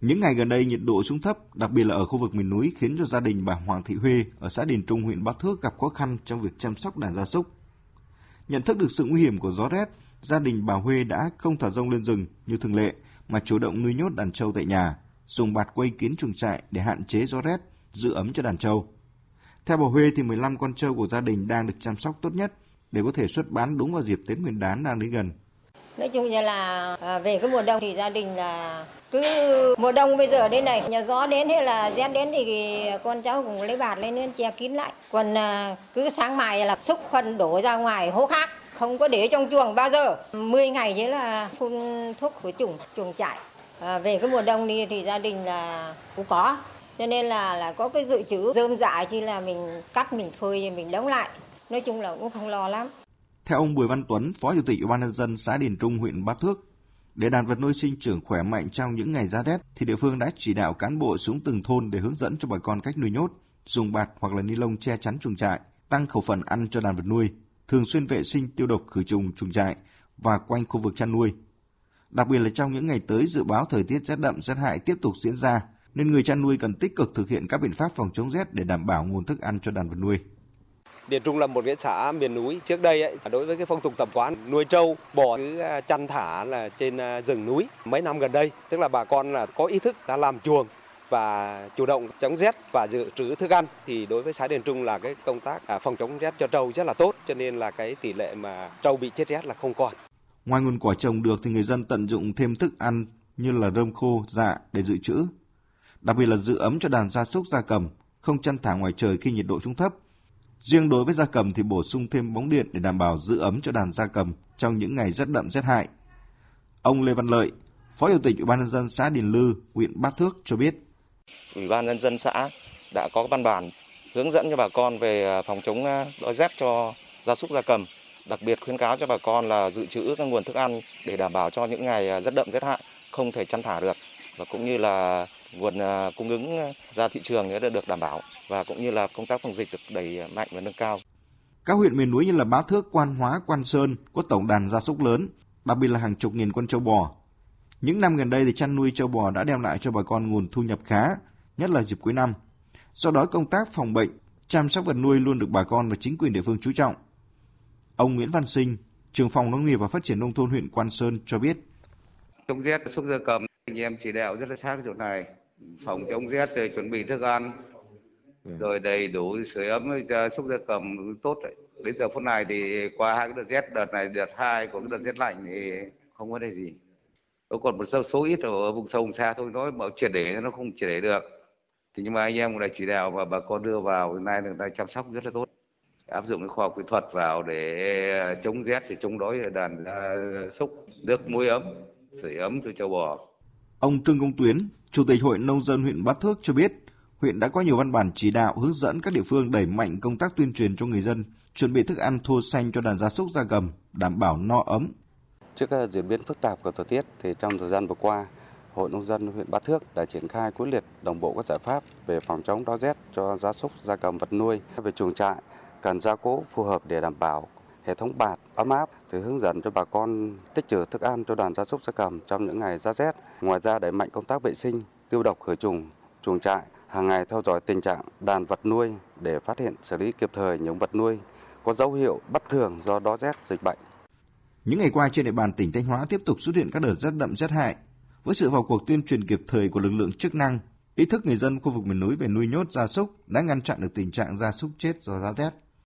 Những ngày gần đây nhiệt độ xuống thấp, đặc biệt là ở khu vực miền núi khiến cho gia đình bà Hoàng Thị Huê ở xã Điền Trung huyện Bát Thước gặp khó khăn trong việc chăm sóc đàn gia súc. Nhận thức được sự nguy hiểm của gió rét, gia đình bà Huê đã không thả rông lên rừng như thường lệ mà chủ động nuôi nhốt đàn trâu tại nhà, dùng bạt quây kín chuồng trại để hạn chế gió rét, giữ ấm cho đàn trâu. Theo bà Huê thì 15 con trâu của gia đình đang được chăm sóc tốt nhất để có thể xuất bán đúng vào dịp Tết Nguyên đán đang đến gần. Nói chung như là à, về cái mùa đông thì gia đình là cứ mùa đông bây giờ đây này nhà gió đến hay là rét đến thì con cháu cũng lấy bạt lên nên che kín lại. Còn à, cứ sáng mai là xúc phân đổ ra ngoài hố khác không có để trong chuồng bao giờ. 10 ngày thế là phun thuốc khử trùng chuồng trại. À, về cái mùa đông đi thì gia đình là cũng có. Cho nên là là có cái dự trữ dơm dạ chứ là mình cắt mình phơi mình đóng lại. Nói chung là cũng không lo lắm. Theo ông Bùi Văn Tuấn, Phó Chủ tịch Ủy ban nhân dân xã Điền Trung, huyện Bát Thước, để đàn vật nuôi sinh trưởng khỏe mạnh trong những ngày giá rét thì địa phương đã chỉ đạo cán bộ xuống từng thôn để hướng dẫn cho bà con cách nuôi nhốt, dùng bạt hoặc là ni lông che chắn chuồng trại, tăng khẩu phần ăn cho đàn vật nuôi, thường xuyên vệ sinh tiêu độc khử trùng chuồng trại và quanh khu vực chăn nuôi. Đặc biệt là trong những ngày tới dự báo thời tiết rét đậm rét hại tiếp tục diễn ra, nên người chăn nuôi cần tích cực thực hiện các biện pháp phòng chống rét để đảm bảo nguồn thức ăn cho đàn vật nuôi. Điền Trung là một cái xã miền núi trước đây ấy, đối với cái phong tục tập quán nuôi trâu, bò cứ à, chăn thả là trên à, rừng núi. Mấy năm gần đây, tức là bà con là có ý thức đã làm chuồng và chủ động chống rét và dự trữ thức ăn thì đối với xã Điền Trung là cái công tác à, phòng chống rét cho trâu rất là tốt cho nên là cái tỷ lệ mà trâu bị chết rét là không còn. Ngoài nguồn quả trồng được thì người dân tận dụng thêm thức ăn như là rơm khô, dạ để dự trữ. Đặc biệt là giữ ấm cho đàn gia súc gia cầm, không chăn thả ngoài trời khi nhiệt độ xuống thấp Riêng đối với gia cầm thì bổ sung thêm bóng điện để đảm bảo giữ ấm cho đàn gia cầm trong những ngày rất đậm rét hại. Ông Lê Văn Lợi, Phó Chủ tịch Ủy ban nhân dân xã Điền Lư, huyện Bát Thước cho biết. Ủy ban nhân dân xã đã có văn bản hướng dẫn cho bà con về à, phòng chống à, đói rét cho gia súc gia cầm, đặc biệt khuyến cáo cho bà con là dự trữ các nguồn thức ăn để đảm bảo cho những ngày à, rất đậm rét hại không thể chăn thả được và cũng như là nguồn cung ứng ra thị trường đã được đảm bảo và cũng như là công tác phòng dịch được đẩy mạnh và nâng cao. Các huyện miền núi như là Bá Thước, Quan Hóa, Quan Sơn có tổng đàn gia súc lớn, đặc biệt là hàng chục nghìn con trâu bò. Những năm gần đây thì chăn nuôi trâu bò đã đem lại cho bà con nguồn thu nhập khá, nhất là dịp cuối năm. Do đó công tác phòng bệnh, chăm sóc vật nuôi luôn được bà con và chính quyền địa phương chú trọng. Ông Nguyễn Văn Sinh, trưởng phòng nông nghiệp và phát triển nông thôn huyện Quan Sơn cho biết. Chống rét súc gia cầm, anh em chỉ đạo rất là sát chỗ này. Phòng chống rét rồi chuẩn bị thức ăn, Ừ. rồi đầy đủ sưởi ấm cho xúc gia cầm tốt đấy. đến giờ phút này thì qua hai cái đợt rét đợt này đợt hai của cái đợt rét lạnh thì không có đây gì. Có còn một số, số ít ở vùng sâu vùng xa thôi nói mà triệt để nó không triệt để được. Thì nhưng mà anh em cũng đã chỉ đạo và bà con đưa vào hiện nay người ta chăm sóc rất là tốt. Áp dụng cái khoa học kỹ thuật vào để chống rét thì chống đói đàn súc nước muối ấm sưởi ấm cho châu bò ông Trương Công Tuyến chủ tịch hội nông dân huyện Bát Thước cho biết huyện đã có nhiều văn bản chỉ đạo hướng dẫn các địa phương đẩy mạnh công tác tuyên truyền cho người dân, chuẩn bị thức ăn thô xanh cho đàn gia súc gia cầm, đảm bảo no ấm. Trước diễn biến phức tạp của thời tiết thì trong thời gian vừa qua, Hội nông dân huyện Bát Thước đã triển khai quyết liệt đồng bộ các giải pháp về phòng chống đói rét cho gia súc, gia cầm vật nuôi về chuồng trại cần gia cố phù hợp để đảm bảo hệ thống bạt ấm áp để hướng dẫn cho bà con tích trữ thức ăn cho đàn gia súc gia cầm trong những ngày giá rét. Ngoài ra đẩy mạnh công tác vệ sinh, tiêu độc khử trùng chuồng trại hàng ngày theo dõi tình trạng đàn vật nuôi để phát hiện xử lý kịp thời những vật nuôi có dấu hiệu bất thường do đói rét dịch bệnh. Những ngày qua trên địa bàn tỉnh Thanh Hóa tiếp tục xuất hiện các đợt rét đậm rét hại. Với sự vào cuộc tuyên truyền kịp thời của lực lượng chức năng, ý thức người dân khu vực miền núi về nuôi nhốt gia súc đã ngăn chặn được tình trạng gia súc chết do giá rét.